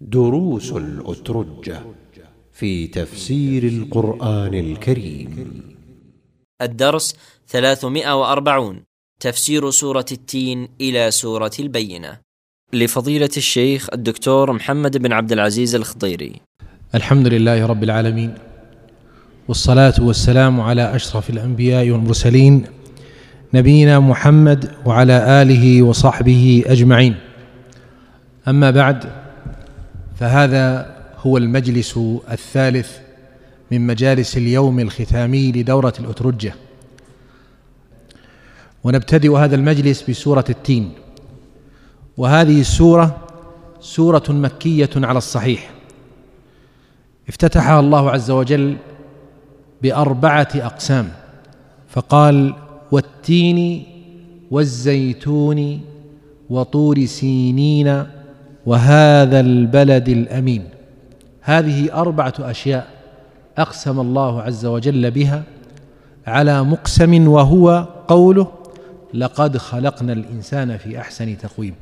دروس الأترجة في تفسير القرآن الكريم. الدرس 340 تفسير سورة التين إلى سورة البينة. لفضيلة الشيخ الدكتور محمد بن عبد العزيز الخضيري. الحمد لله رب العالمين والصلاة والسلام على أشرف الأنبياء والمرسلين نبينا محمد وعلى آله وصحبه أجمعين. أما بعد فهذا هو المجلس الثالث من مجالس اليوم الختامي لدورة الأترجة. ونبتدئ هذا المجلس بسورة التين. وهذه السورة سورة مكية على الصحيح. افتتحها الله عز وجل بأربعة أقسام. فقال والتين والزيتون وطور سينين وهذا البلد الأمين. هذه أربعة أشياء أقسم الله عز وجل بها على مقسم وهو قوله لقد خلقنا الإنسان في أحسن تقويم.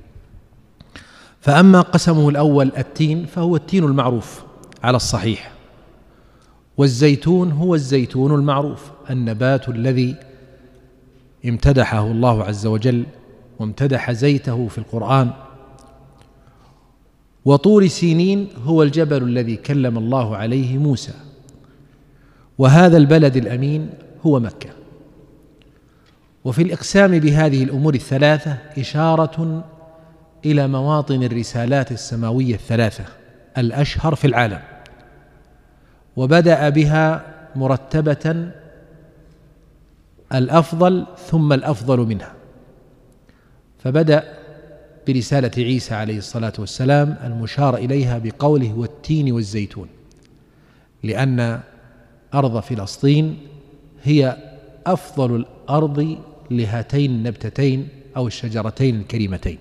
فأما قسمه الأول التين فهو التين المعروف على الصحيح. والزيتون هو الزيتون المعروف النبات الذي امتدحه الله عز وجل وامتدح زيته في القرآن. وطور سينين هو الجبل الذي كلم الله عليه موسى. وهذا البلد الأمين هو مكة. وفي الإقسام بهذه الأمور الثلاثة إشارة إلى مواطن الرسالات السماوية الثلاثة الأشهر في العالم. وبدأ بها مرتبة الأفضل ثم الأفضل منها. فبدأ برسالة عيسى عليه الصلاة والسلام المشار إليها بقوله والتين والزيتون لأن أرض فلسطين هي أفضل الأرض لهاتين النبتتين أو الشجرتين الكريمتين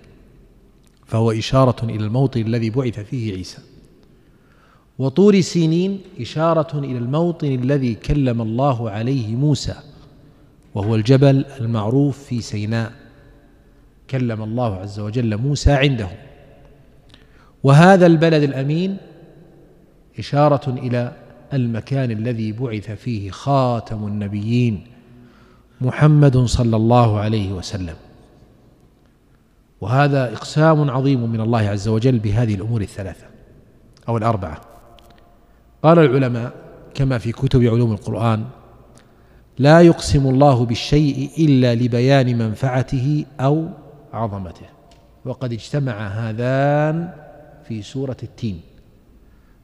فهو إشارة إلى الموطن الذي بعث فيه عيسى. وطور سينين إشارة إلى الموطن الذي كلم الله عليه موسى وهو الجبل المعروف في سيناء. كلم الله عز وجل موسى عنده. وهذا البلد الأمين إشارة إلى المكان الذي بعث فيه خاتم النبيين محمد صلى الله عليه وسلم. وهذا إقسام عظيم من الله عز وجل بهذه الأمور الثلاثة أو الأربعة. قال العلماء كما في كتب علوم القرآن لا يقسم الله بالشيء إلا لبيان منفعته أو عظمته. وقد اجتمع هذان في سورة التين.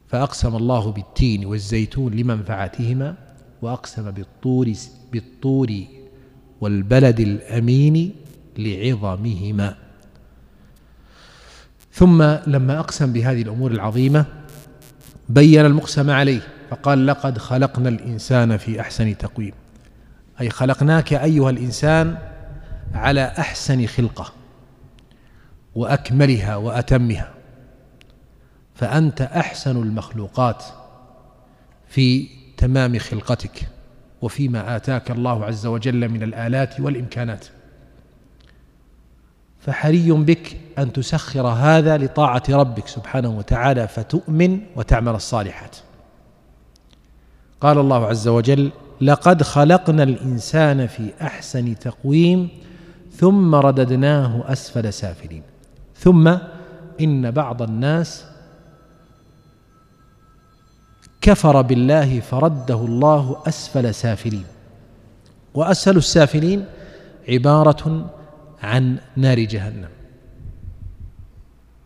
فأقسم الله بالتين والزيتون لمنفعتهما وأقسم بالطور بالطور والبلد الأمين لعظمهما. ثم لما أقسم بهذه الأمور العظيمة بين المقسم عليه فقال لقد خلقنا الإنسان في أحسن تقويم. أي خلقناك أيها الإنسان على أحسن خلقة. وأكملها وأتمها. فأنت أحسن المخلوقات في تمام خلقتك وفيما آتاك الله عز وجل من الآلات والإمكانات. فحري بك أن تسخر هذا لطاعة ربك سبحانه وتعالى فتؤمن وتعمل الصالحات. قال الله عز وجل لقد خلقنا الإنسان في أحسن تقويم ثم رددناه أسفل سافلين. ثم إن بعض الناس كفر بالله فرده الله أسفل سافلين. وأسفل السافلين عبارة عن نار جهنم.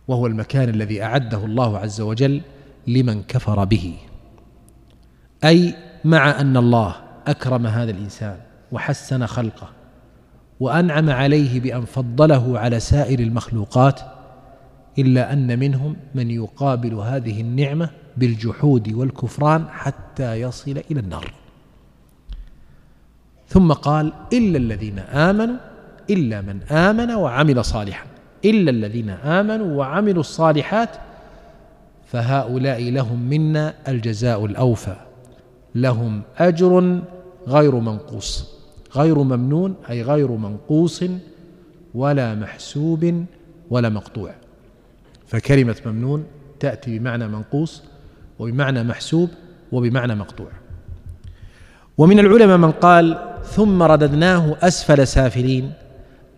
وهو المكان الذي أعده الله عز وجل لمن كفر به. أي مع أن الله أكرم هذا الإنسان وحسن خلقه. وأنعم عليه بأن فضله على سائر المخلوقات إلا أن منهم من يقابل هذه النعمة بالجحود والكفران حتى يصل إلى النار. ثم قال إلا الذين آمنوا إلا من آمن وعمل صالحا. إلا الذين آمنوا وعملوا الصالحات فهؤلاء لهم منا الجزاء الأوفى. لهم أجر غير منقوص. غير ممنون أي غير منقوص ولا محسوب ولا مقطوع. فكلمة ممنون تأتي بمعنى منقوص وبمعنى محسوب وبمعنى مقطوع. ومن العلماء من قال ثم رددناه أسفل سافلين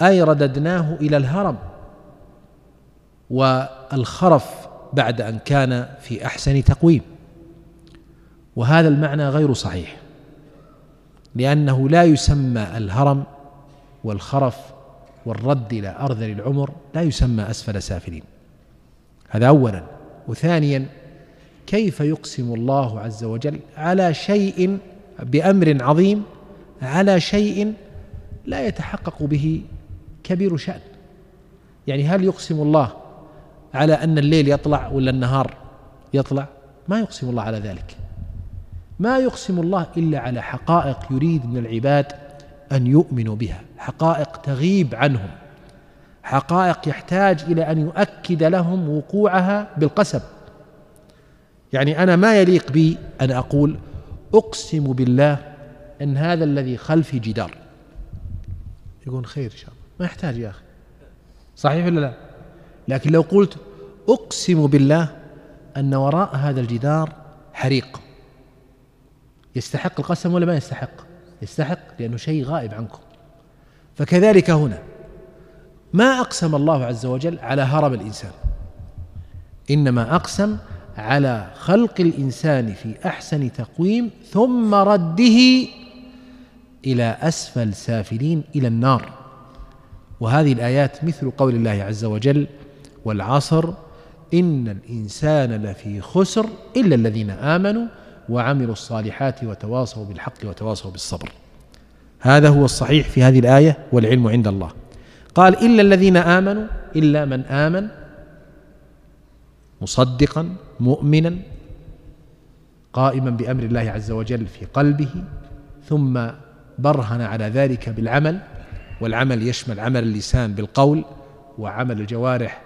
أي رددناه إلى الهرم. والخرف بعد أن كان في أحسن تقويم. وهذا المعنى غير صحيح. لأنه لا يسمى الهرم والخرف والرد إلى أرذل العمر لا يسمى أسفل سافلين. هذا أولا. وثانيا كيف يقسم الله عز وجل على شيء بأمر عظيم على شيء لا يتحقق به كبير شأن؟ يعني هل يقسم الله على أن الليل يطلع ولا النهار يطلع؟ ما يقسم الله على ذلك. ما يقسم الله إلا على حقائق يريد من العباد أن يؤمنوا بها حقائق تغيب عنهم. حقائق يحتاج إلى أن يؤكد لهم وقوعها بالقسم. يعني أنا ما يليق بي أن أقول أقسم بالله أن هذا الذي خلفي جدار. يقول خير إن شاء الله. ما يحتاج يا أخي. صحيح ولا لا؟ لكن لو قلت أقسم بالله أن وراء هذا الجدار حريق. يستحق القسم ولا ما يستحق؟ يستحق لأنه شيء غائب عنكم. فكذلك هنا ما أقسم الله عز وجل على هرم الإنسان؟ إنما أقسم على خلق الإنسان في أحسن تقويم ثم رده إلى أسفل سافلين إلى النار. وهذه الآيات مثل قول الله عز وجل والعصر إن الإنسان لفي خسر إلا الذين آمنوا وعملوا الصالحات وتواصوا بالحق وتواصوا بالصبر. هذا هو الصحيح في هذه الآية والعلم عند الله. قال إلا الذين آمنوا إلا من آمن مصدقا مؤمنا قائما بأمر الله عز وجل في قلبه ثم برهن على ذلك بالعمل والعمل يشمل عمل اللسان بالقول وعمل الجوارح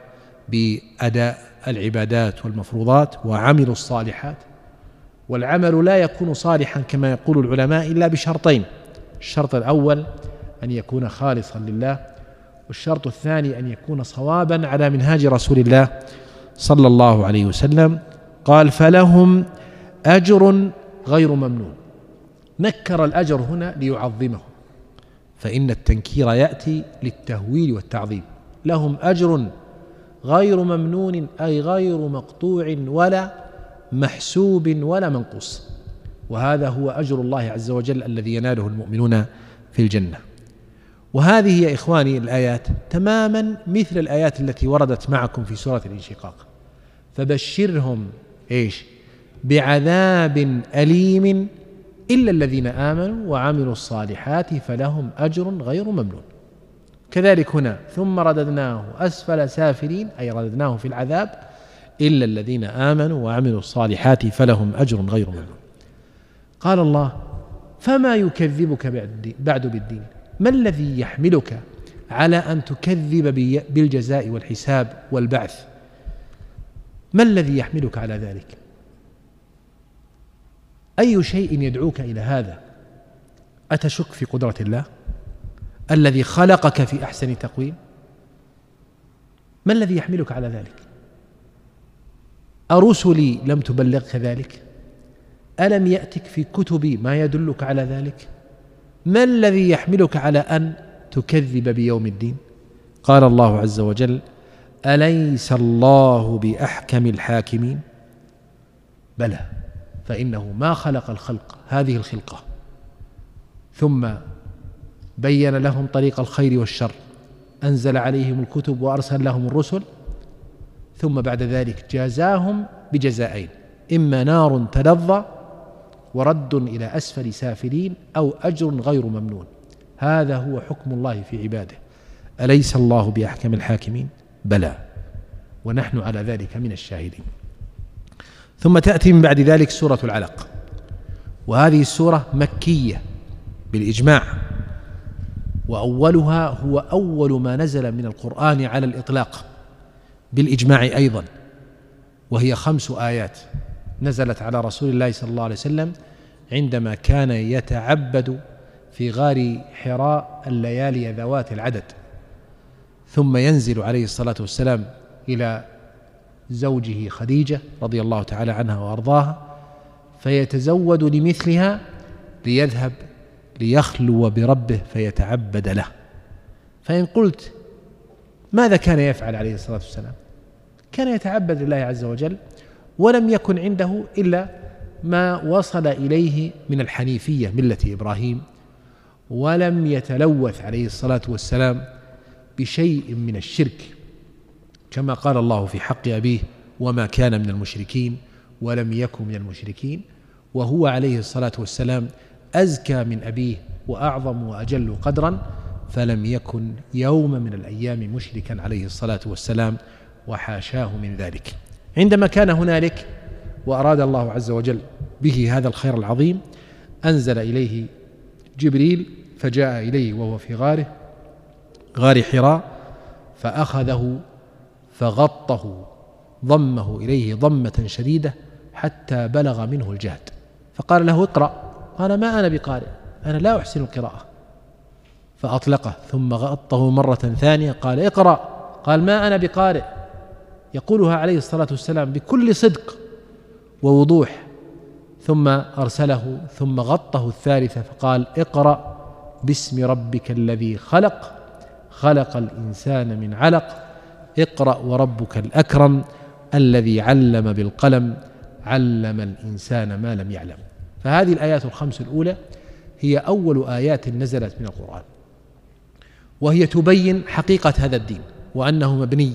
بأداء العبادات والمفروضات وعملوا الصالحات والعمل لا يكون صالحا كما يقول العلماء إلا بشرطين. الشرط الأول أن يكون خالصا لله والشرط الثاني أن يكون صوابا على منهاج رسول الله صلى الله عليه وسلم. قال فلهم أجر غير ممنون. نكر الأجر هنا ليعظمه فإن التنكير يأتي للتهويل والتعظيم. لهم أجر غير ممنون أي غير مقطوع ولا محسوب ولا منقوص. وهذا هو أجر الله عز وجل الذي يناله المؤمنون في الجنة. وهذه يا إخواني الآيات تماما مثل الآيات التي وردت معكم في سورة الانشقاق. فبشرهم إيش؟ بعذاب أليم إلا الذين آمنوا وعملوا الصالحات فلهم أجر غير ممنون. كذلك هنا ثم رددناه أسفل سافلين أي رددناه في العذاب إلا الذين آمنوا وعملوا الصالحات فلهم أجر غير ممنون. قال الله فما يكذبك بعد بالدين؟ ما الذي يحملك على أن تكذب بالجزاء والحساب والبعث؟ ما الذي يحملك على ذلك؟ أي شيء يدعوك إلى هذا؟ أتشك في قدرة الله؟ الذي خلقك في أحسن تقويم؟ ما الذي يحملك على ذلك؟ أرسلي لم تبلغك ذلك ألم يأتك في كتبي ما يدلك على ذلك؟ ما الذي يحملك على أن تكذب بيوم الدين؟ قال الله عز وجل أليس الله بأحكم الحاكمين؟ بلى فإنه ما خلق الخلق هذه الخلقة. ثم بين لهم طريق الخير والشر أنزل عليهم الكتب وأرسل لهم الرسل ثم بعد ذلك جازاهم بجزائين. إما نار تلظى ورد إلى أسفل سافلين أو أجر غير ممنون. هذا هو حكم الله في عباده. أليس الله بأحكم الحاكمين؟ بلى. ونحن على ذلك من الشاهدين. ثم تأتي من بعد ذلك سورة العلق. وهذه السورة مكية بالإجماع. وأولها هو أول ما نزل من القرآن على الإطلاق. بالإجماع أيضا وهي خمس آيات نزلت على رسول الله صلى الله عليه وسلم عندما كان يتعبد في غار حراء الليالي ذوات العدد. ثم ينزل عليه الصلاة والسلام إلى زوجه خديجة رضي الله تعالى عنها وأرضاها فيتزود لمثلها ليذهب ليخلو بربه فيتعبد له. فإن قلت ماذا كان يفعل عليه الصلاة والسلام؟ كان يتعبد لله عز وجل ولم يكن عنده إلا ما وصل إليه من الحنيفية ملة إبراهيم ولم يتلوث عليه الصلاة والسلام بشيء من الشرك كما قال الله في حق أبيه وما كان من المشركين ولم يكن من المشركين وهو عليه الصلاة والسلام أزكى من أبيه وأعظم وأجل قدرا فلم يكن يوم من الأيام مشركا عليه الصلاة والسلام وحاشاه من ذلك. عندما كان هنالك وأراد الله عز وجل به هذا الخير العظيم أنزل إليه جبريل فجاء إليه وهو في غاره غار حراء فأخذه فغطه ضمه إليه ضمة شديدة حتى بلغ منه الجهد. فقال له اقرأ. قال ما أنا بقارئ؟ أنا لا أحسن القراءة. فأطلقه ثم غطه مرة ثانية قال اقرأ. قال ما أنا بقارئ؟ يقولها عليه الصلاة والسلام بكل صدق ووضوح. ثم أرسله ثم غطه الثالثة فقال اقرأ باسم ربك الذي خلق خلق الإنسان من علق اقرأ وربك الأكرم الذي علم بالقلم علم الإنسان ما لم يعلم. فهذه الآيات الخمس الأولى هي أول آيات نزلت من القرآن وهي تبين حقيقة هذا الدين وأنه مبني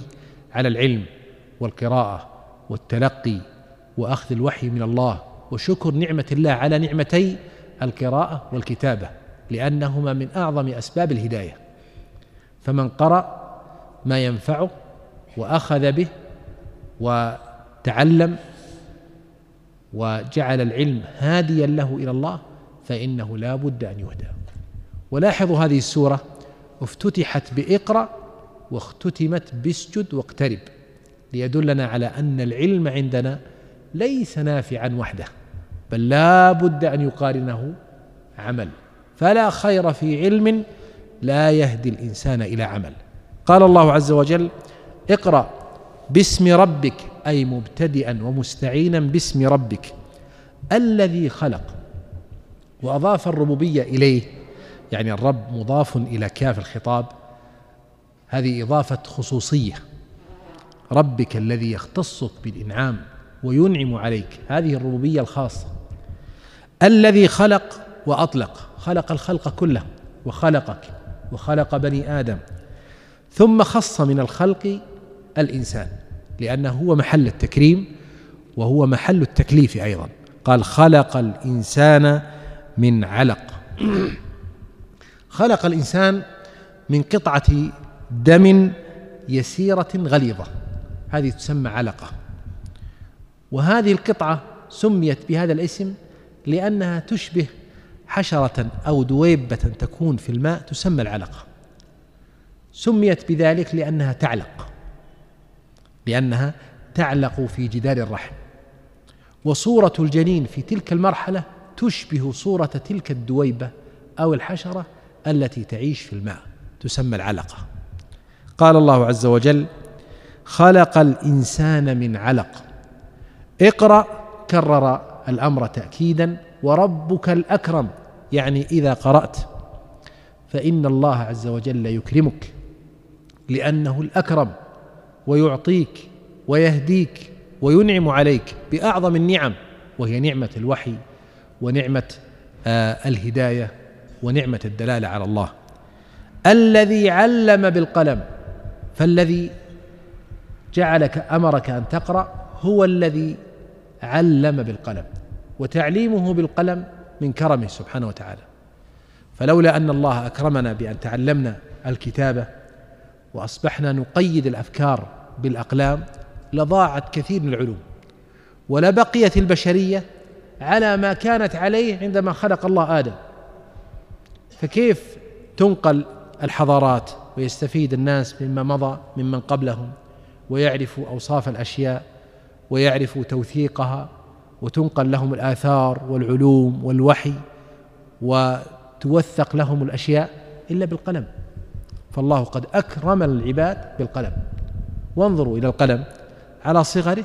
على العلم. والقراءة والتلقي وأخذ الوحي من الله وشكر نعمة الله على نعمتي القراءة والكتابة لأنهما من أعظم أسباب الهداية. فمن قرأ ما ينفعه وأخذ به وتعلم وجعل العلم هاديا له إلى الله فإنه لا بد أن يهدى. ولاحظوا هذه السورة افتتحت بإقرأ واختتمت باسجد واقترب. ليدلنا على أن العلم عندنا ليس نافعا وحده بل لا بد أن يقارنه عمل. فلا خير في علم لا يهدي الإنسان إلى عمل. قال الله عز وجل اقرأ باسم ربك أي مبتدئا ومستعينا باسم ربك الذي خلق. وأضاف الربوبية إليه يعني الرب مضاف إلى كاف الخطاب هذه إضافة خصوصية. ربك الذي يختصك بالإنعام وينعم عليك. هذه الربوبية الخاصة. الذي خلق وأطلق. خلق الخلق كله وخلقك وخلق بني آدم. ثم خص من الخلق الإنسان لأنه هو محل التكريم وهو محل التكليف أيضا. قال خلق الإنسان من علق. خلق الإنسان من قطعة دم يسيرة غليظة. هذه تسمى علقة. وهذه القطعة سميت بهذا الاسم لأنها تشبه حشرة أو دويبة تكون في الماء تسمى العلقة. سميت بذلك لأنها تعلق لأنها تعلق في جدار الرحم. وصورة الجنين في تلك المرحلة تشبه صورة تلك الدويبة أو الحشرة التي تعيش في الماء تسمى العلقة. قال الله عز وجل خلق الإنسان من علق. اقرأ كرر الأمر تأكيدا وربك الأكرم. يعني إذا قرأت فإن الله عز وجل يكرمك لأنه الأكرم ويعطيك ويهديك وينعم عليك بأعظم النعم وهي نعمة الوحي ونعمة آه الهداية ونعمة الدلالة على الله. الذي علم بالقلم فالذي جعلك أمرك أن تقرأ هو الذي علم بالقلم وتعليمه بالقلم من كرمه سبحانه وتعالى. فلولا أن الله أكرمنا بأن تعلمنا الكتابة وأصبحنا نقيد الأفكار بالأقلام لضاعت كثير من العلوم ولبقيت البشرية على ما كانت عليه عندما خلق الله آدم. فكيف تنقل الحضارات ويستفيد الناس مما مضى ممن قبلهم؟ ويعرفوا أوصاف الأشياء ويعرفوا توثيقها وتنقل لهم الآثار والعلوم والوحي وتوثق لهم الأشياء إلا بالقلم. فالله قد أكرم العباد بالقلم. وانظروا إلى القلم على صغره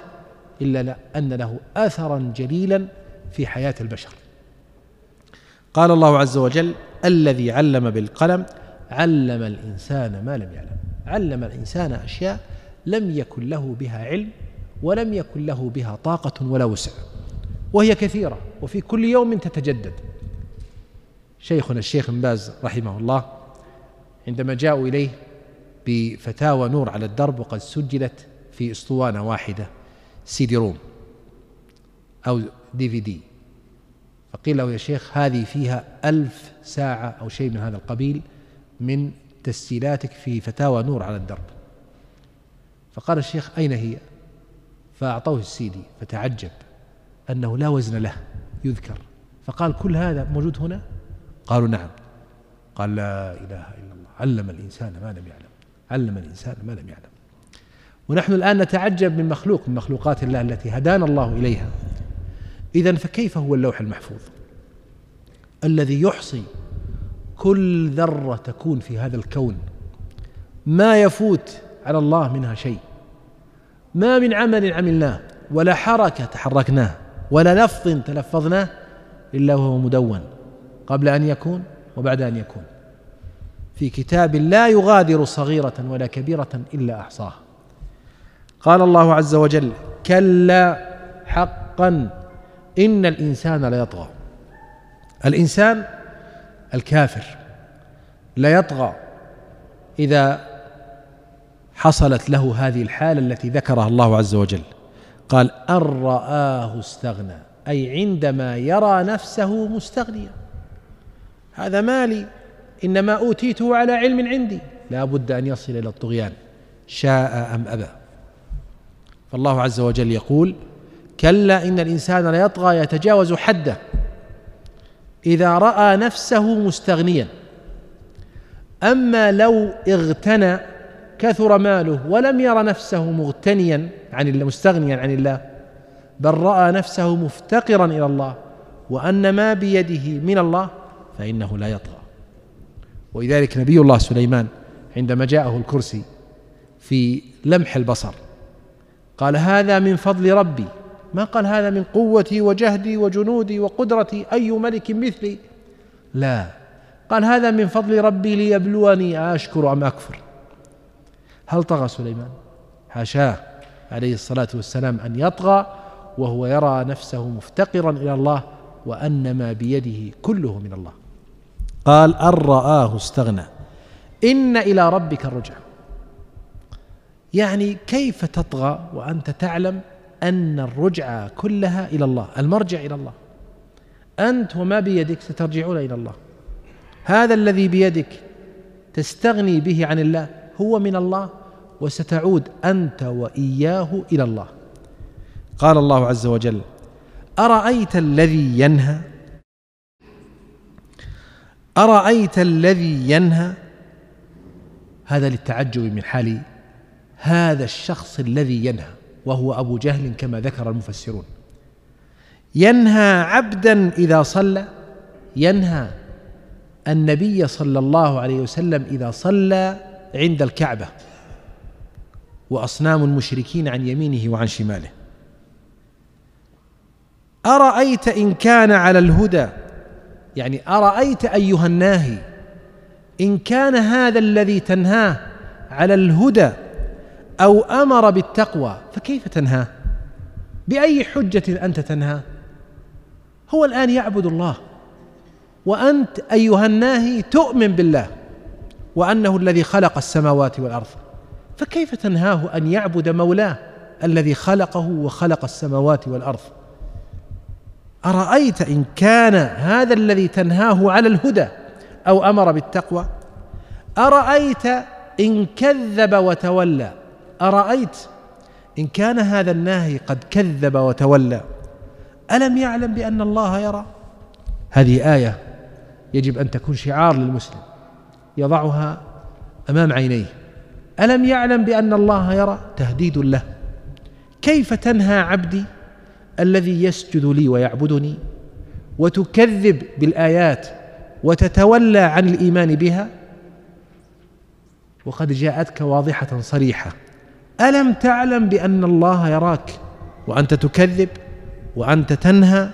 إلا أن له أثرا جليلا في حياة البشر. قال الله عز وجل الذي علم بالقلم علم الإنسان ما لم يعلم. علم الإنسان أشياء لم يكن له بها علم ولم يكن له بها طاقة ولا وسع. وهي كثيرة وفي كل يوم تتجدد. شيخنا الشيخ بن باز رحمه الله عندما جاءوا إليه بفتاوى نور على الدرب وقد سجلت في أسطوانة واحدة CD-ROM أو DVD. فقيل له يا شيخ هذه فيها ألف ساعة أو شيء من هذا القبيل من تسجيلاتك في فتاوى نور على الدرب. فقال الشيخ أين هي؟ فأعطوه السيدي فتعجب أنه لا وزن له يذكر. فقال كل هذا موجود هنا؟ قالوا نعم. قال لا إله إلا الله. علم الإنسان ما لم يعلم. علم الإنسان ما لم يعلم. ونحن الآن نتعجب من مخلوق من مخلوقات الله التي هدانا الله إليها. إذا فكيف هو اللوح المحفوظ؟ الذي يحصي كل ذرة تكون في هذا الكون. ما يفوت على الله منها شيء. ما من عمل عملناه ولا حركة تحركناه ولا لفظ تلفظناه إلا وهو مدون قبل أن يكون وبعد أن يكون. في كتاب لا يغادر صغيرة ولا كبيرة إلا أحصاها قال الله عز وجل كلا حقا إن الإنسان ليطغى الإنسان الكافر ليطغى إذا حصلت له هذه الحالة التي ذكرها الله عز وجل. قال أن رآه استغنى أي عندما يرى نفسه مستغنيا. هذا مالي إنما أوتيته على علم عندي. لا بد أن يصل إلى الطغيان شاء أم أبى. فالله عز وجل يقول كلا إن الإنسان ليطغى يتجاوز حده إذا رأى نفسه مستغنيا. أما لو اغتنى كثر ماله ولم ير نفسه مغتنيا عن الله مستغنيا عن الله بل رأى نفسه مفتقرا إلى الله وأن ما بيده من الله فإنه لا يطغى. ولذلك نبي الله سليمان عندما جاءه الكرسي في لمح البصر قال هذا من فضل ربي. ما قال هذا من قوتي وجهدي وجنودي وقدرتي أي ملك مثلي؟ لا. قال هذا من فضل ربي ليبلوني أشكر أم أكفر. هل طغى سليمان؟ حاشاه عليه الصلاة والسلام أن يطغى وهو يرى نفسه مفتقرا إلى الله وأن ما بيده كله من الله. قال أن رآه استغنى. إن إلى ربك الرجع يعني كيف تطغى وأنت تعلم أن الرجعة كلها إلى الله المرجع إلى الله؟ أنت وما بيدك سترجعون إلى الله. هذا الذي بيدك تستغني به عن الله هو من الله؟ وستعود أنت وإياه إلى الله. قال الله عز وجل أرأيت الذي ينهى؟ أرأيت الذي ينهى؟ هذا للتعجب من حال هذا الشخص الذي ينهى وهو أبو جهل كما ذكر المفسرون. ينهى عبدا إذا صلى ينهى النبي صلى الله عليه وسلم إذا صلى عند الكعبة. وأصنام المشركين عن يمينه وعن شماله. أرأيت إن كان على الهدى؟ يعني أرأيت أيها الناهي إن كان هذا الذي تنهاه على الهدى أو أمر بالتقوى فكيف تنهاه؟ بأي حجة أنت تنهاه؟ هو الآن يعبد الله وأنت أيها الناهي تؤمن بالله وأنه الذي خلق السماوات والأرض. فكيف تنهاه أن يعبد مولاه الذي خلقه وخلق السماوات والأرض؟ أرأيت إن كان هذا الذي تنهاه على الهدى أو أمر بالتقوى؟ أرأيت إن كذب وتولى؟ أرأيت إن كان هذا الناهي قد كذب وتولى؟ ألم يعلم بأن الله يرى؟ هذه آية يجب أن تكون شعار للمسلم يضعها أمام عينيه. ألم يعلم بأن الله يرى؟ تهديد له. كيف تنهى عبدي الذي يسجد لي ويعبدني وتكذب بالآيات وتتولى عن الإيمان بها؟ وقد جاءتك واضحة صريحة. ألم تعلم بأن الله يراك؟ وأنت تكذب وأنت تنهى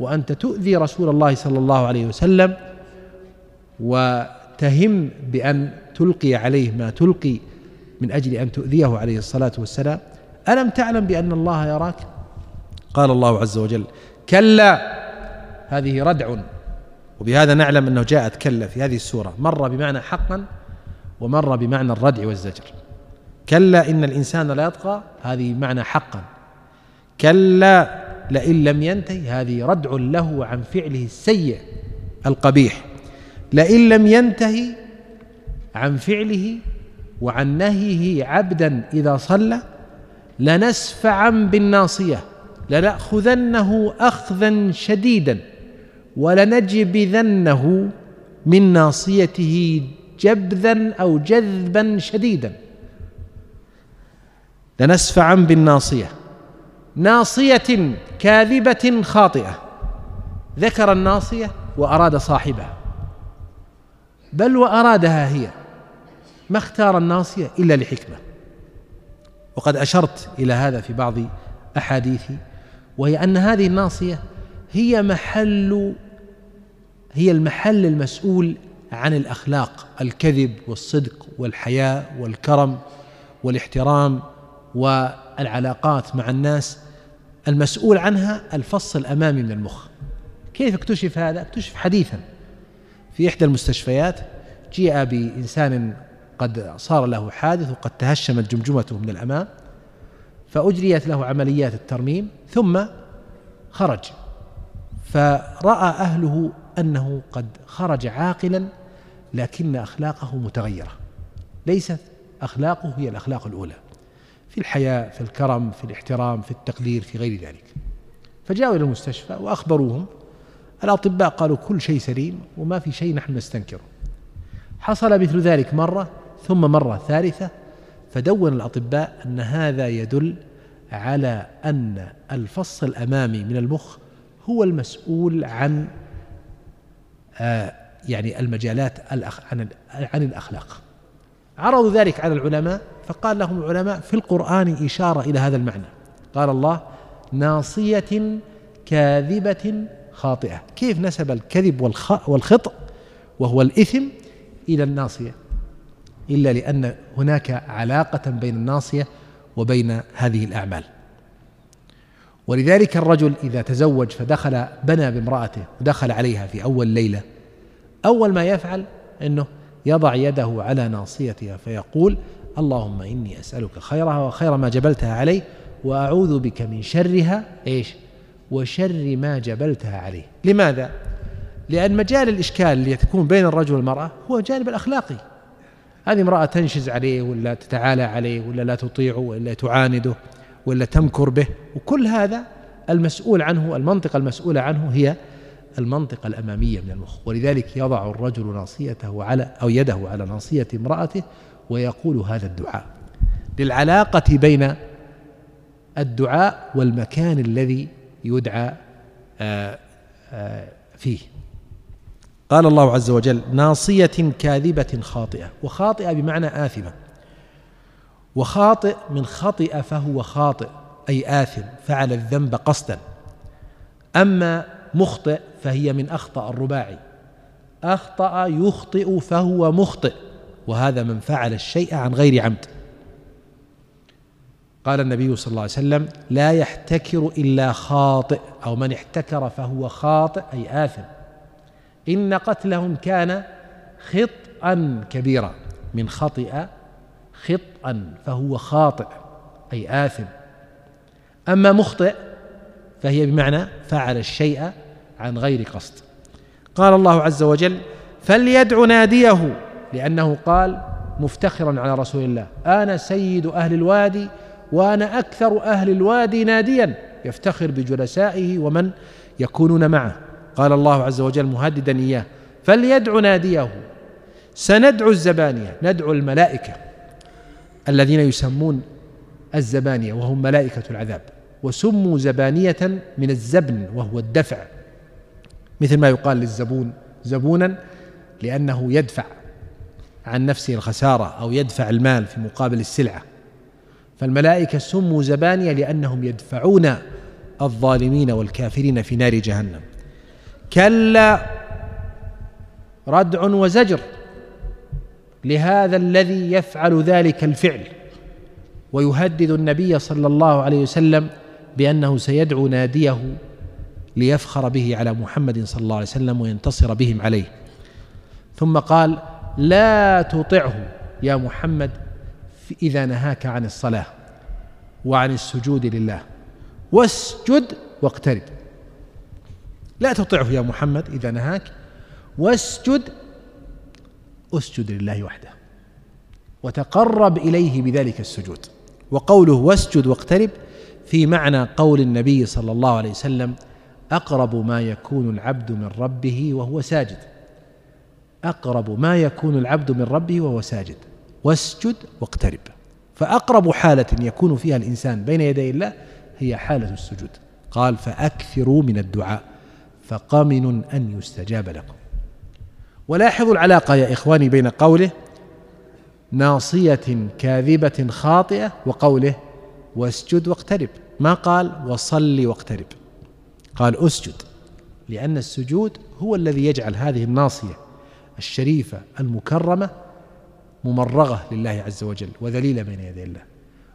وأنت تؤذي رسول الله صلى الله عليه وسلم وتهم بأن تلقي عليه ما تلقي من أجل أن تؤذيه عليه الصلاة والسلام. ألم تعلم بأن الله يراك؟ قال الله عز وجل كلا هذه ردع. وبهذا نعلم أنه جاءت كلا في هذه السورة. مر بمعنى حقا ومر بمعنى الردع والزجر. كلا إن الإنسان لا يطغى هذه معنى حقا. كلا لئن لم ينتهي هذه ردع له عن فعله السيء القبيح. لئن لم ينتهي عن فعله وعن نهيه عبدا إذا صلى لنسفعا بالناصية لنأخذنه أخذا شديدا ولنجبذنه من ناصيته جبذا أو جذبا شديدا. لنسفعا بالناصية ناصية كاذبة خاطئة ذكر الناصية وأراد صاحبها بل وأرادها هي. ما اختار الناصية إلا لحكمة. وقد أشرت إلى هذا في بعض أحاديثي وهي أن هذه الناصية هي محل هي المحل المسؤول عن الأخلاق الكذب والصدق والحياء والكرم والاحترام والعلاقات مع الناس. المسؤول عنها الفص الأمامي من المخ. كيف اكتشف هذا؟ اكتشف حديثا في إحدى المستشفيات جيء بإنسان قد صار له حادث وقد تهشمت جمجمته من الأمام فأجريت له عمليات الترميم ثم خرج. فرأى أهله أنه قد خرج عاقلا لكن أخلاقه متغيرة. ليست أخلاقه هي الأخلاق الأولى. في الحياء في الكرم في الاحترام في التقدير في غير ذلك. فجاءوا إلى المستشفى وأخبروهم. الأطباء قالوا كل شيء سليم وما في شيء نحن نستنكره. حصل مثل ذلك مرة ثم مرة ثالثة فدون الأطباء أن هذا يدل على أن الفص الأمامي من المخ هو المسؤول عن آه يعني المجالات عن عن الأخلاق. عرضوا ذلك على العلماء فقال لهم العلماء في القرآن إشارة إلى هذا المعنى. قال الله ناصية كاذبة خاطئة. كيف نسب الكذب والخطأ وهو الإثم إلى الناصية؟ إلا لأن هناك علاقة بين الناصية وبين هذه الأعمال. ولذلك الرجل إذا تزوج فدخل بنى بامرأته ودخل عليها في أول ليلة أول ما يفعل أنه يضع يده على ناصيتها فيقول اللهم إني أسألك خيرها وخير ما جبلتها عليه وأعوذ بك من شرها إيش؟ وشر ما جبلتها عليه. لماذا؟ لأن مجال الإشكال اللي تكون بين الرجل والمرأة هو الجانب الأخلاقي. هذه امرأة تنشز عليه ولا تتعالى عليه ولا لا تطيعه ولا تعانده ولا تمكر به. وكل هذا المسؤول عنه المنطقة المسؤولة عنه هي المنطقة الأمامية من المخ. ولذلك يضع الرجل ناصيته على أو يده على ناصية امرأته ويقول هذا الدعاء للعلاقة بين الدعاء والمكان الذي يدعى آه، آه، فيه. قال الله عز وجل ناصية كاذبة خاطئة وخاطئة بمعنى آثمة. وخاطئ من خطئ فهو خاطئ أي آثم فعل الذنب قصدا. أما مخطئ فهي من أخطأ الرباعي أخطأ يخطئ فهو مخطئ وهذا من فعل الشيء عن غير عمد. قال النبي صلى الله عليه وسلم لا يحتكر إلا خاطئ أو من احتكر فهو خاطئ أي آثم. إن قتلهم كان خطأ كبيرا من خطئ خطأ فهو خاطئ أي آثم. أما مخطئ فهي بمعنى فعل الشيء عن غير قصد. قال الله عز وجل فليدع ناديه لأنه قال مفتخرا على رسول الله أنا سيد أهل الوادي وأنا أكثر أهل الوادي ناديا. يفتخر بجلسائه ومن يكونون معه. قال الله عز وجل مهددا إياه فليدع ناديه. سندعو الزبانية ندعو الملائكة الذين يسمون الزبانية وهم ملائكة العذاب وسموا زبانية من الزبن وهو الدفع. مثل ما يقال للزبون زبونا لأنه يدفع عن نفسه الخسارة أو يدفع المال في مقابل السلعة. فالملائكة سموا زبانية لأنهم يدفعون الظالمين والكافرين في نار جهنم. كلا ردع وزجر لهذا الذي يفعل ذلك الفعل. ويهدد النبي صلى الله عليه وسلم بأنه سيدعو ناديه ليفخر به على محمد صلى الله عليه وسلم وينتصر بهم عليه. ثم قال لا تطعه يا محمد إذا نهاك عن الصلاة وعن السجود لله. واسجد واقترب. لا تطعه يا محمد إذا نهاك واسجد اسجد لله وحده وتقرب إليه بذلك السجود. وقوله واسجد واقترب في معنى قول النبي صلى الله عليه وسلم أقرب ما يكون العبد من ربه وهو ساجد. أقرب ما يكون العبد من ربه وهو ساجد. واسجد واقترب. فأقرب حالة يكون فيها الإنسان بين يدي الله هي حالة السجود. قال فأكثروا من الدعاء. فقمن أن يستجاب لكم. ولاحظوا العلاقة يا إخواني بين قوله ناصية كاذبة خاطئة وقوله واسجد واقترب. ما قال وصل واقترب؟ قال اسجد لأن السجود هو الذي يجعل هذه الناصية الشريفة المكرمة ممرغة لله عز وجل وذليلة بين يدي الله.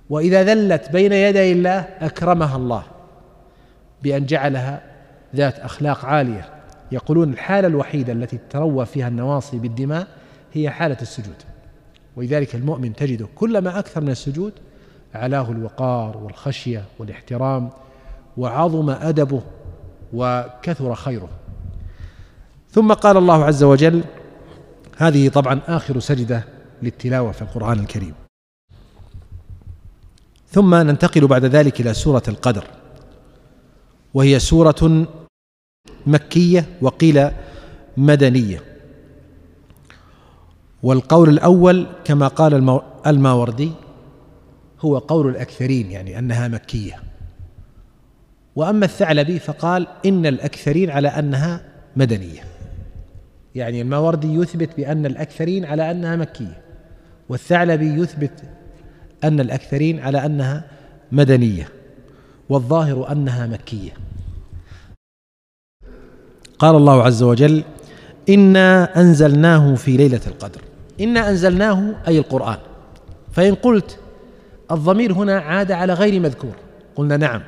وإذا ذلت بين يدي الله أكرمها الله بأن جعلها ذات أخلاق عالية. يقولون الحالة الوحيدة التي تروى فيها النواصي بالدماء هي حالة السجود. ولذلك المؤمن تجده كلما أكثر من السجود علاه الوقار والخشية والاحترام وعظم أدبه وكثر خيره. ثم قال الله عز وجل هذه طبعا آخر سجدة للتلاوة في القرآن الكريم. ثم ننتقل بعد ذلك إلى سورة القدر وهي سورة مكية وقيل مدنية. والقول الأول كما قال الماوردي هو قول الأكثرين يعني أنها مكية. وأما الثعلبي فقال إن الأكثرين على أنها مدنية. يعني الماوردي يثبت بأن الأكثرين على أنها مكية والثعلبي يثبت أن الأكثرين على أنها مدنية والظاهر أنها مكية. قال الله عز وجل إنا أنزلناه في ليلة القدر. إنا أنزلناه أي القرآن. فإن قلت الضمير هنا عاد على غير مذكور. قلنا نعم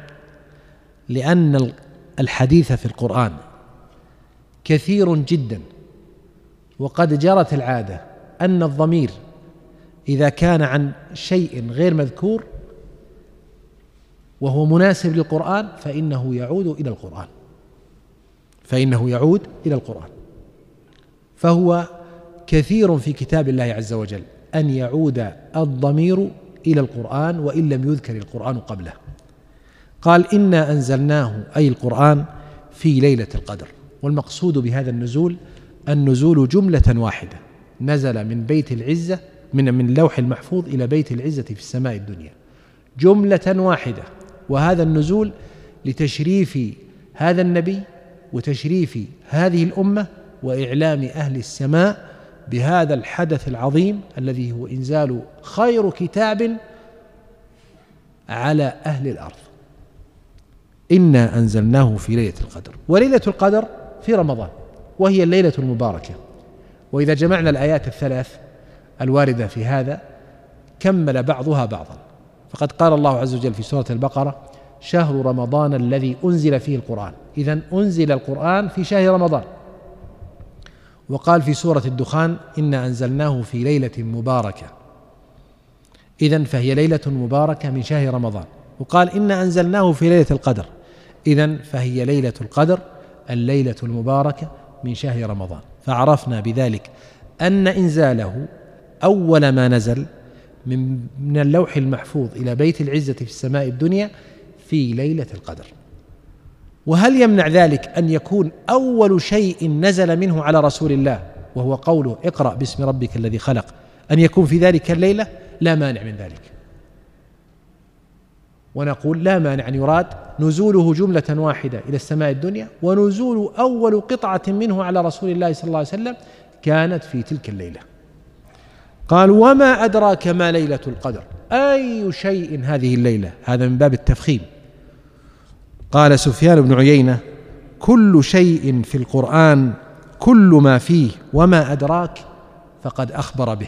لأن الحديث في القرآن كثير جدا وقد جرت العادة أن الضمير إذا كان عن شيء غير مذكور وهو مناسب للقرآن فإنه يعود إلى القرآن. فإنه يعود إلى القرآن. فهو كثير في كتاب الله عز وجل أن يعود الضمير إلى القرآن وإن لم يذكر القرآن قبله. قال إنا أنزلناه أي القرآن في ليلة القدر. والمقصود بهذا النزول النزول جملة واحدة. نزل من بيت العزة من من اللوح المحفوظ إلى بيت العزة في السماء الدنيا. جملة واحدة. وهذا النزول لتشريف هذا النبي وتشريف هذه الأمة وإعلام أهل السماء بهذا الحدث العظيم الذي هو إنزال خير كتاب على أهل الأرض. إنا أنزلناه في ليلة القدر. وليلة القدر في رمضان وهي الليلة المباركة. وإذا جمعنا الآيات الثلاث الواردة في هذا كمل بعضها بعضا. فقد قال الله عز وجل في سورة البقرة شهر رمضان الذي أنزل فيه القرآن. إذا أنزل القرآن في شهر رمضان. وقال في سورة الدخان إنا أنزلناه في ليلة مباركة. إذا فهي ليلة مباركة من شهر رمضان. وقال إنا أنزلناه في ليلة القدر. إذا فهي ليلة القدر الليلة المباركة من شهر رمضان. فعرفنا بذلك أن إنزاله أول ما نزل من من اللوح المحفوظ إلى بيت العزة في السماء الدنيا في ليلة القدر. وهل يمنع ذلك أن يكون أول شيء نزل منه على رسول الله وهو قوله اقرأ باسم ربك الذي خلق أن يكون في ذلك الليلة؟ لا مانع من ذلك. ونقول لا مانع أن يراد نزوله جملة واحدة إلى السماء الدنيا ونزول أول قطعة منه على رسول الله صلى الله عليه وسلم كانت في تلك الليلة. قال وما أدراك ما ليلة القدر؟ أي شيء هذه الليلة؟ هذا من باب التفخيم. قال سفيان بن عيينة كل شيء في القرآن كل ما فيه وما أدراك فقد أخبر به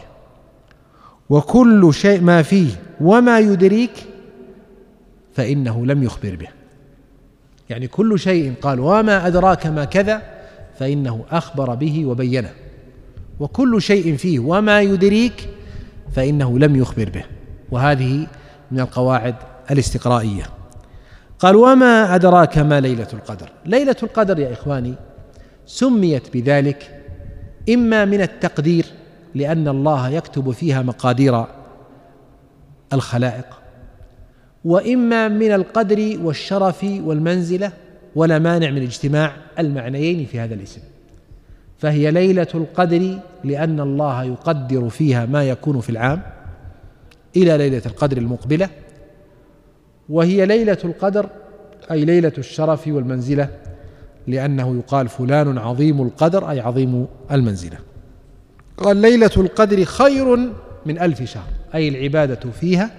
وكل شيء ما فيه وما يدريك فإنه لم يخبر به. يعني كل شيء قال وما أدراك ما كذا فإنه أخبر به وبينه وكل شيء فيه وما يدريك فإنه لم يخبر به وهذه من القواعد الاستقرائية. قال وما أدراك ما ليلة القدر؟ ليلة القدر يا إخواني سميت بذلك إما من التقدير لأن الله يكتب فيها مقادير الخلائق وإما من القدر والشرف والمنزلة ولا مانع من اجتماع المعنيين في هذا الاسم. فهي ليلة القدر لأن الله يقدر فيها ما يكون في العام إلى ليلة القدر المقبلة وهي ليلة القدر أي ليلة الشرف والمنزلة لأنه يقال فلان عظيم القدر أي عظيم المنزلة. قال ليلة القدر خير من ألف شهر أي العبادة فيها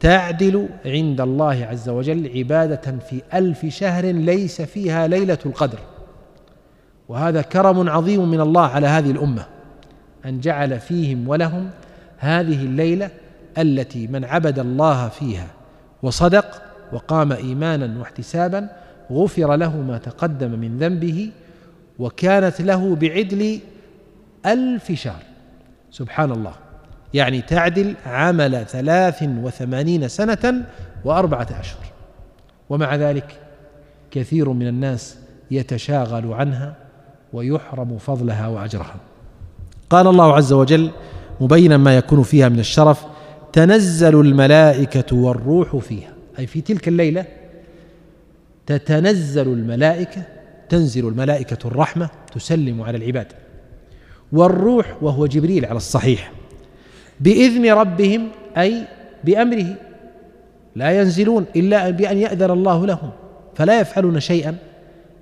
تعدل عند الله عز وجل عبادة في ألف شهر ليس فيها ليلة القدر. وهذا كرم عظيم من الله على هذه الأمة أن جعل فيهم ولهم هذه الليلة التي من عبد الله فيها. وصدق وقام إيمانا واحتسابا غفر له ما تقدم من ذنبه وكانت له بعدل ألف شهر. سبحان الله. يعني تعدل عمل ثلاث وثمانين سنة وأربعة أشهر. ومع ذلك كثير من الناس يتشاغل عنها ويحرم فضلها وأجرها. قال الله عز وجل مبينا ما يكون فيها من الشرف تنزل الملائكة والروح فيها. أي في تلك الليلة تتنزل الملائكة تنزل الملائكة الرحمة تسلم على العباد. والروح وهو جبريل على الصحيح. بإذن ربهم أي بأمره. لا ينزلون إلا بأن يأذن الله لهم فلا يفعلون شيئا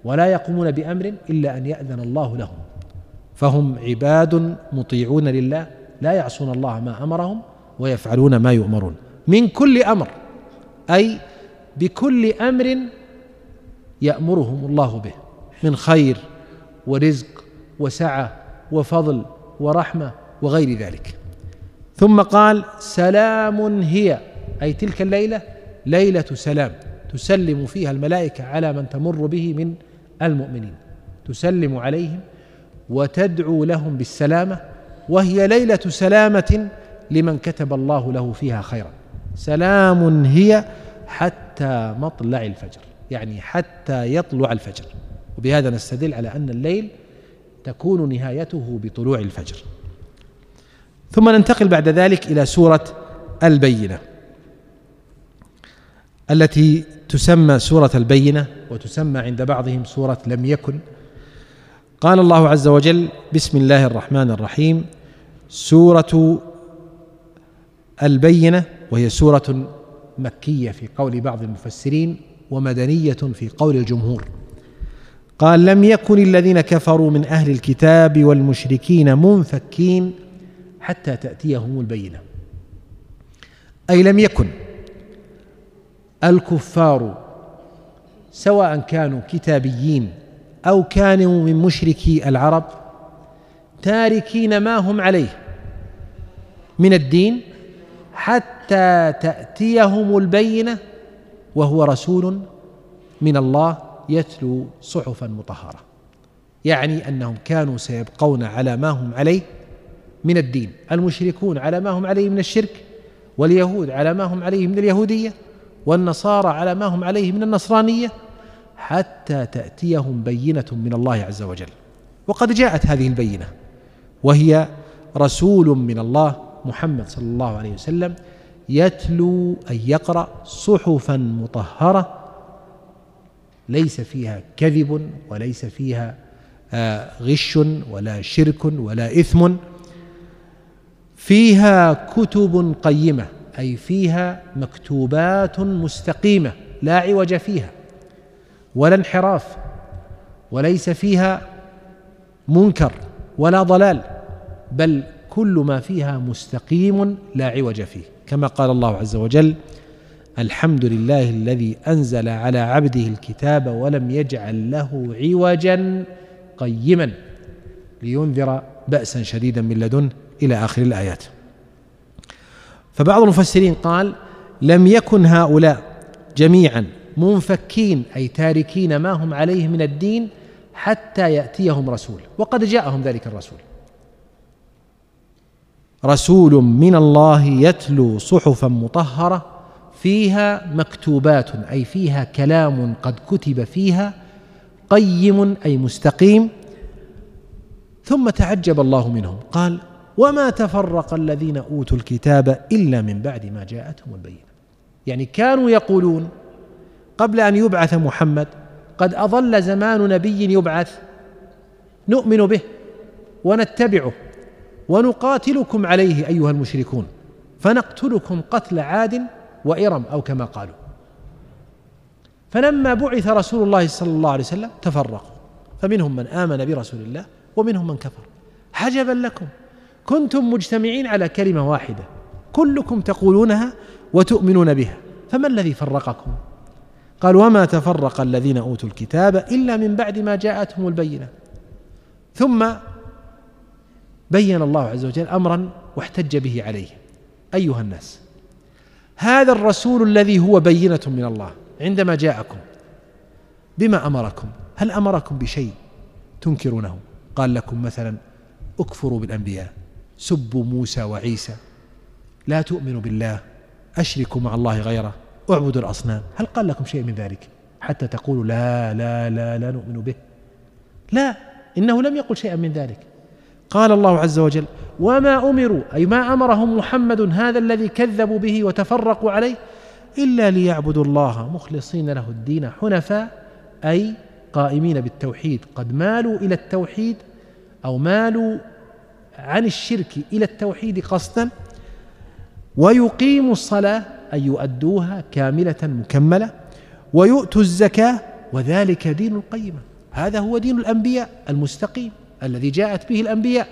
ولا يقومون بأمر إلا أن يأذن الله لهم. فهم عباد مطيعون لله لا يعصون الله ما أمرهم ويفعلون ما يؤمرون. من كل أمر أي بكل أمر يأمرهم الله به من خير ورزق وسعة وفضل ورحمة وغير ذلك. ثم قال سلام هي أي تلك الليلة ليلة سلام تسلم فيها الملائكة على من تمر به من المؤمنين. تسلم عليهم وتدعو لهم بالسلامة وهي ليلة سلامة لمن كتب الله له فيها خيرا. سلام هي حتى مطلع الفجر يعني حتى يطلع الفجر. وبهذا نستدل على أن الليل تكون نهايته بطلوع الفجر. ثم ننتقل بعد ذلك إلى سورة البينة التي تسمى سورة البينة وتسمى عند بعضهم سورة لم يكن. قال الله عز وجل بسم الله الرحمن الرحيم سورة البينة وهي سورة مكية في قول بعض المفسرين ومدنية في قول الجمهور. قال لم يكن الذين كفروا من أهل الكتاب والمشركين منفكين حتى تأتيهم البينة. أي لم يكن. الكفار سواء كانوا كتابيين أو كانوا من مشركي العرب تاركين ما هم عليه من الدين حتى تأتيهم البينة وهو رسول من الله يتلو صحفا مطهرة. يعني أنهم كانوا سيبقون على ما هم عليه من الدين المشركون على ما هم عليه من الشرك واليهود على ما هم عليه من اليهودية والنصارى على ما هم عليه من النصرانية حتى تأتيهم بينة من الله عز وجل. وقد جاءت هذه البينة وهي رسول من الله محمد صلى الله عليه وسلم يتلو أي يقرأ صحفا مطهرة ليس فيها كذب وليس فيها آه، غش ولا شرك ولا إثم فيها كتب قيمة أي فيها مكتوبات مستقيمة لا عوج فيها ولا انحراف وليس فيها منكر ولا ضلال بل كل ما فيها مستقيم لا عوج فيه. كما قال الله عز وجل الحمد لله الذي أنزل على عبده الكتاب ولم يجعل له عوجا قيما لينذر باسا شديدا من لدنه إلى آخر الآيات. فبعض المفسرين قال لم يكن هؤلاء جميعا منفكين أي تاركين ما هم عليه من الدين حتى يأتيهم رسول وقد جاءهم ذلك الرسول. رسول من الله يتلو صحفا مطهرة فيها مكتوبات أي فيها كلام قد كتب فيها قيم أي مستقيم. ثم تعجب الله منهم قال وما تفرق الذين أوتوا الكتاب إلا من بعد ما جاءتهم البينة. يعني كانوا يقولون قبل أن يبعث محمد قد أظل زمان نبي يبعث نؤمن به ونتبعه. ونقاتلكم عليه أيها المشركون فنقتلكم قتل عاد وإرم أو كما قالوا. فلما بعث رسول الله صلى الله عليه وسلم تفرقوا فمنهم من آمن برسول الله ومنهم من كفر. عجبا لكم كنتم مجتمعين على كلمة واحدة كلكم تقولونها وتؤمنون بها فما الذي فرقكم؟ قال وما تفرق الذين أوتوا الكتاب إلا من بعد ما جاءتهم البينة. ثم بين الله عز وجل أمرا واحتج به عليه. أيها الناس هذا الرسول الذي هو بينة من الله عندما جاءكم بما أمركم؟ هل أمركم بشيء تنكرونه؟ قال لكم مثلا اكفروا بالأنبياء سبوا موسى وعيسى لا تؤمنوا بالله أشركوا مع الله غيره اعبدوا الأصنام. هل قال لكم شيء من ذلك؟ حتى تقولوا لا لا لا لا نؤمن به. لا إنه لم يقل شيئا من ذلك. قال الله عز وجل وما أمروا أي ما أمرهم محمد هذا الذي كذبوا به وتفرقوا عليه إلا ليعبدوا الله مخلصين له الدين حنفاء أي قائمين بالتوحيد. قد مالوا إلى التوحيد أو مالوا عن الشرك إلى التوحيد قصدا ويقيموا الصلاة أي يؤدوها كاملة مكملة ويؤتوا الزكاة وذلك دين القيمة. هذا هو دين الأنبياء المستقيم. الذي جاءت به الأنبياء.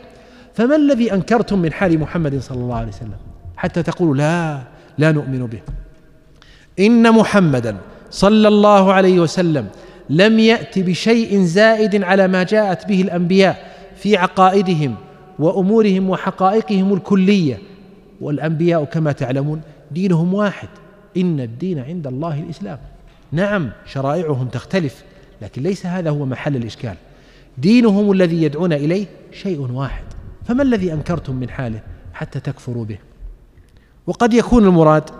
فما الذي أنكرتم من حال محمد صلى الله عليه وسلم؟ حتى تقولوا لا لا نؤمن به. إن محمدا صلى الله عليه وسلم لم يأت بشيء زائد على ما جاءت به الأنبياء في عقائدهم وأمورهم وحقائقهم الكلية. والأنبياء كما تعلمون دينهم واحد إن الدين عند الله الإسلام. نعم شرائعهم تختلف لكن ليس هذا هو محل الإشكال. دينهم الذي يدعون إليه شيء واحد. فما الذي أنكرتم من حاله حتى تكفروا به؟ وقد يكون المراد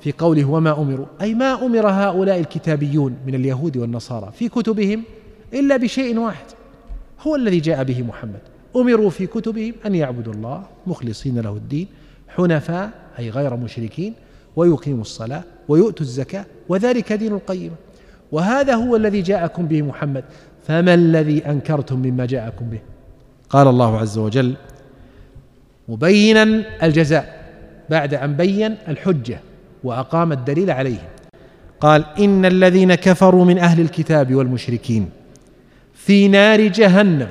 في قوله وما أمروا أي ما أمر هؤلاء الكتابيون من اليهود والنصارى في كتبهم إلا بشيء واحد هو الذي جاء به محمد. أمروا في كتبهم أن يعبدوا الله مخلصين له الدين حنفاء أي غير مشركين ويقيموا الصلاة ويؤتوا الزكاة وذلك دين القيمة. وهذا هو الذي جاءكم به محمد. فما الذي أنكرتم مما جاءكم به؟ قال الله عز وجل مبينا الجزاء بعد أن بين الحجة وأقام الدليل عليه قال إن الذين كفروا من أهل الكتاب والمشركين في نار جهنم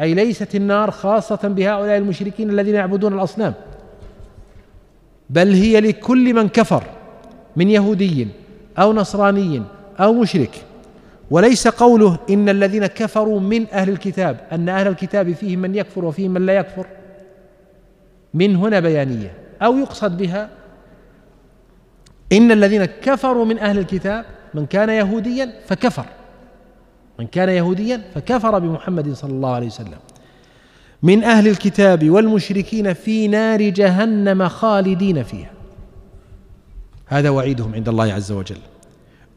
أي ليست النار خاصة بهؤلاء المشركين الذين يعبدون الأصنام بل هي لكل من كفر من يهودي أو نصراني أو مشرك. وليس قوله إن الذين كفروا من أهل الكتاب أن أهل الكتاب فيهم من يكفر وفيهم من لا يكفر. من هنا بيانية. أو يقصد بها إن الذين كفروا من أهل الكتاب من كان يهوديا فكفر. من كان يهوديا فكفر بمحمد صلى الله عليه وسلم. من أهل الكتاب والمشركين في نار جهنم خالدين فيها. هذا وعيدهم عند الله عز وجل.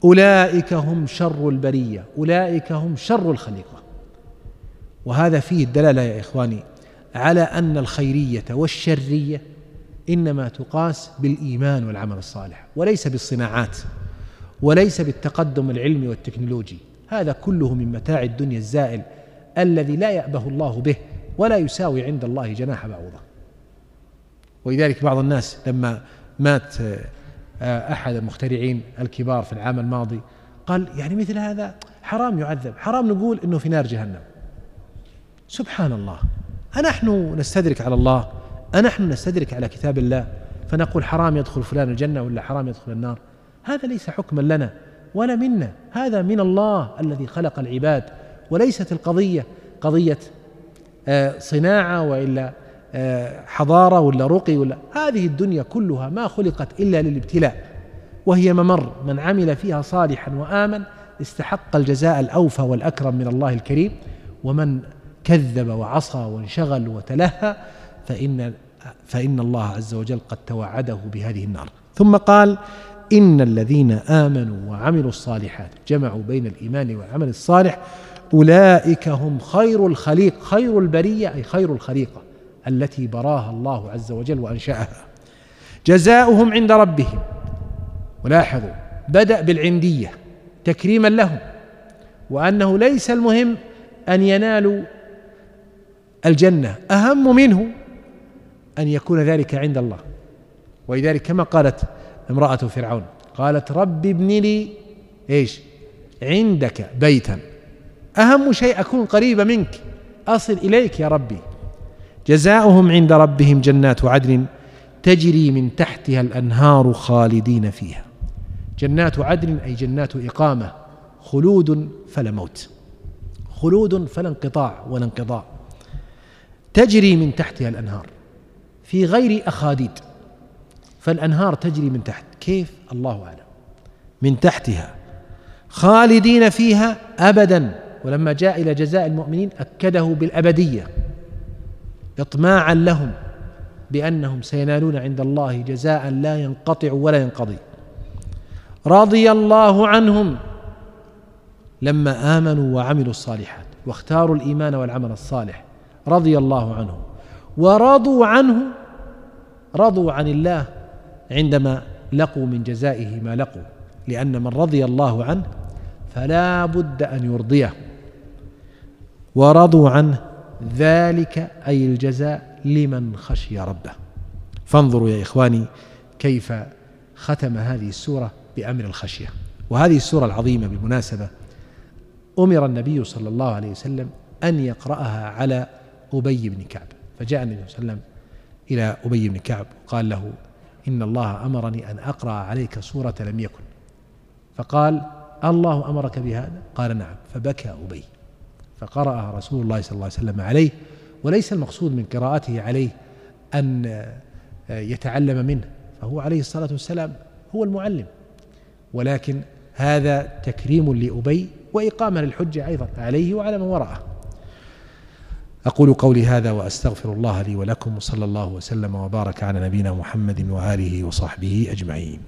أولئك هم شر البرية أولئك هم شر الخليقة. وهذا فيه الدلالة يا إخواني على أن الخيرية والشرية إنما تقاس بالإيمان والعمل الصالح وليس بالصناعات وليس بالتقدم العلمي والتكنولوجي. هذا كله من متاع الدنيا الزائل الذي لا يأبه الله به ولا يساوي عند الله جناح بعوضة. ولذلك بعض الناس لما مات أحد المخترعين الكبار في العام الماضي قال يعني مثل هذا حرام يعذب حرام نقول أنه في نار جهنم. سبحان الله. أنحن نستدرك على الله؟ أنحن نستدرك على كتاب الله؟ فنقول حرام يدخل فلان الجنة ولا حرام يدخل النار؟ هذا ليس حكما لنا ولا منا. هذا من الله الذي خلق العباد وليست القضية قضية آه، صناعة وإلا آه، حضارة ولا رقي ولا هذه الدنيا كلها ما خلقت إلا للابتلاء وهي ممر من عمل فيها صالحا وآمن استحق الجزاء الأوفى والأكرم من الله الكريم ومن كذب وعصى وانشغل وتلهى فإن فإن الله عز وجل قد توعده بهذه النار. ثم قال إن الذين آمنوا وعملوا الصالحات جمعوا بين الإيمان والعمل الصالح أولئك هم خير الخليق خير البرية أي خير الخليقة. التي براها الله عز وجل وأنشأها. جزاؤهم عند ربهم. ولاحظوا بدأ بالعندية تكريما لهم وأنه ليس المهم أن ينالوا الجنة أهم منه أن يكون ذلك عند الله. ولذلك كما قالت امرأة فرعون قالت رب ابن لي إيش؟ عندك بيتا. أهم شيء أكون قريبة منك أصل إليك يا ربي. جزاؤهم عند ربهم جنات عدن تجري من تحتها الأنهار خالدين فيها. جنات عدن أي جنات إقامة خلود فلا موت. خلود فلا انقطاع ولا انقضاء. تجري من تحتها الأنهار. في غير أخاديد. فالأنهار تجري من تحت. كيف؟ الله أعلم. من تحتها. خالدين فيها أبدا. ولما جاء إلى جزاء المؤمنين أكده بالأبدية. إطماعا لهم بأنهم سينالون عند الله جزاء لا ينقطع ولا ينقضي. رضي الله عنهم لما آمنوا وعملوا الصالحات واختاروا الإيمان والعمل الصالح رضي الله عنهم. ورضوا عنه رضوا عن الله عندما لقوا من جزائه ما لقوا لأن من رضي الله عنه فلا بد أن يرضيه. ورضوا عنه ذلك أي الجزاء لمن خشي ربه. فانظروا يا إخواني كيف ختم هذه السورة بأمر الخشية. وهذه السورة العظيمة بالمناسبة أمر النبي صلى الله عليه وسلم أن يقرأها على أبي بن كعب. فجاء النبي صلى الله عليه وسلم إلى أبي بن كعب وقال له إن الله أمرني أن أقرأ عليك سورة لم يكن. فقال الله أمرك بهذا؟ قال نعم. فبكى أبي. فقرأها رسول الله صلى الله عليه وسلم عليه وليس المقصود من قراءته عليه أن يتعلم منه فهو عليه الصلاة والسلام هو المعلم. ولكن هذا تكريم لأبي وإقامة للحجة أيضا عليه وعلى من وراءه. أقول قولي هذا وأستغفر الله لي ولكم وصلى الله وسلم وبارك على نبينا محمد وآله وصحبه أجمعين.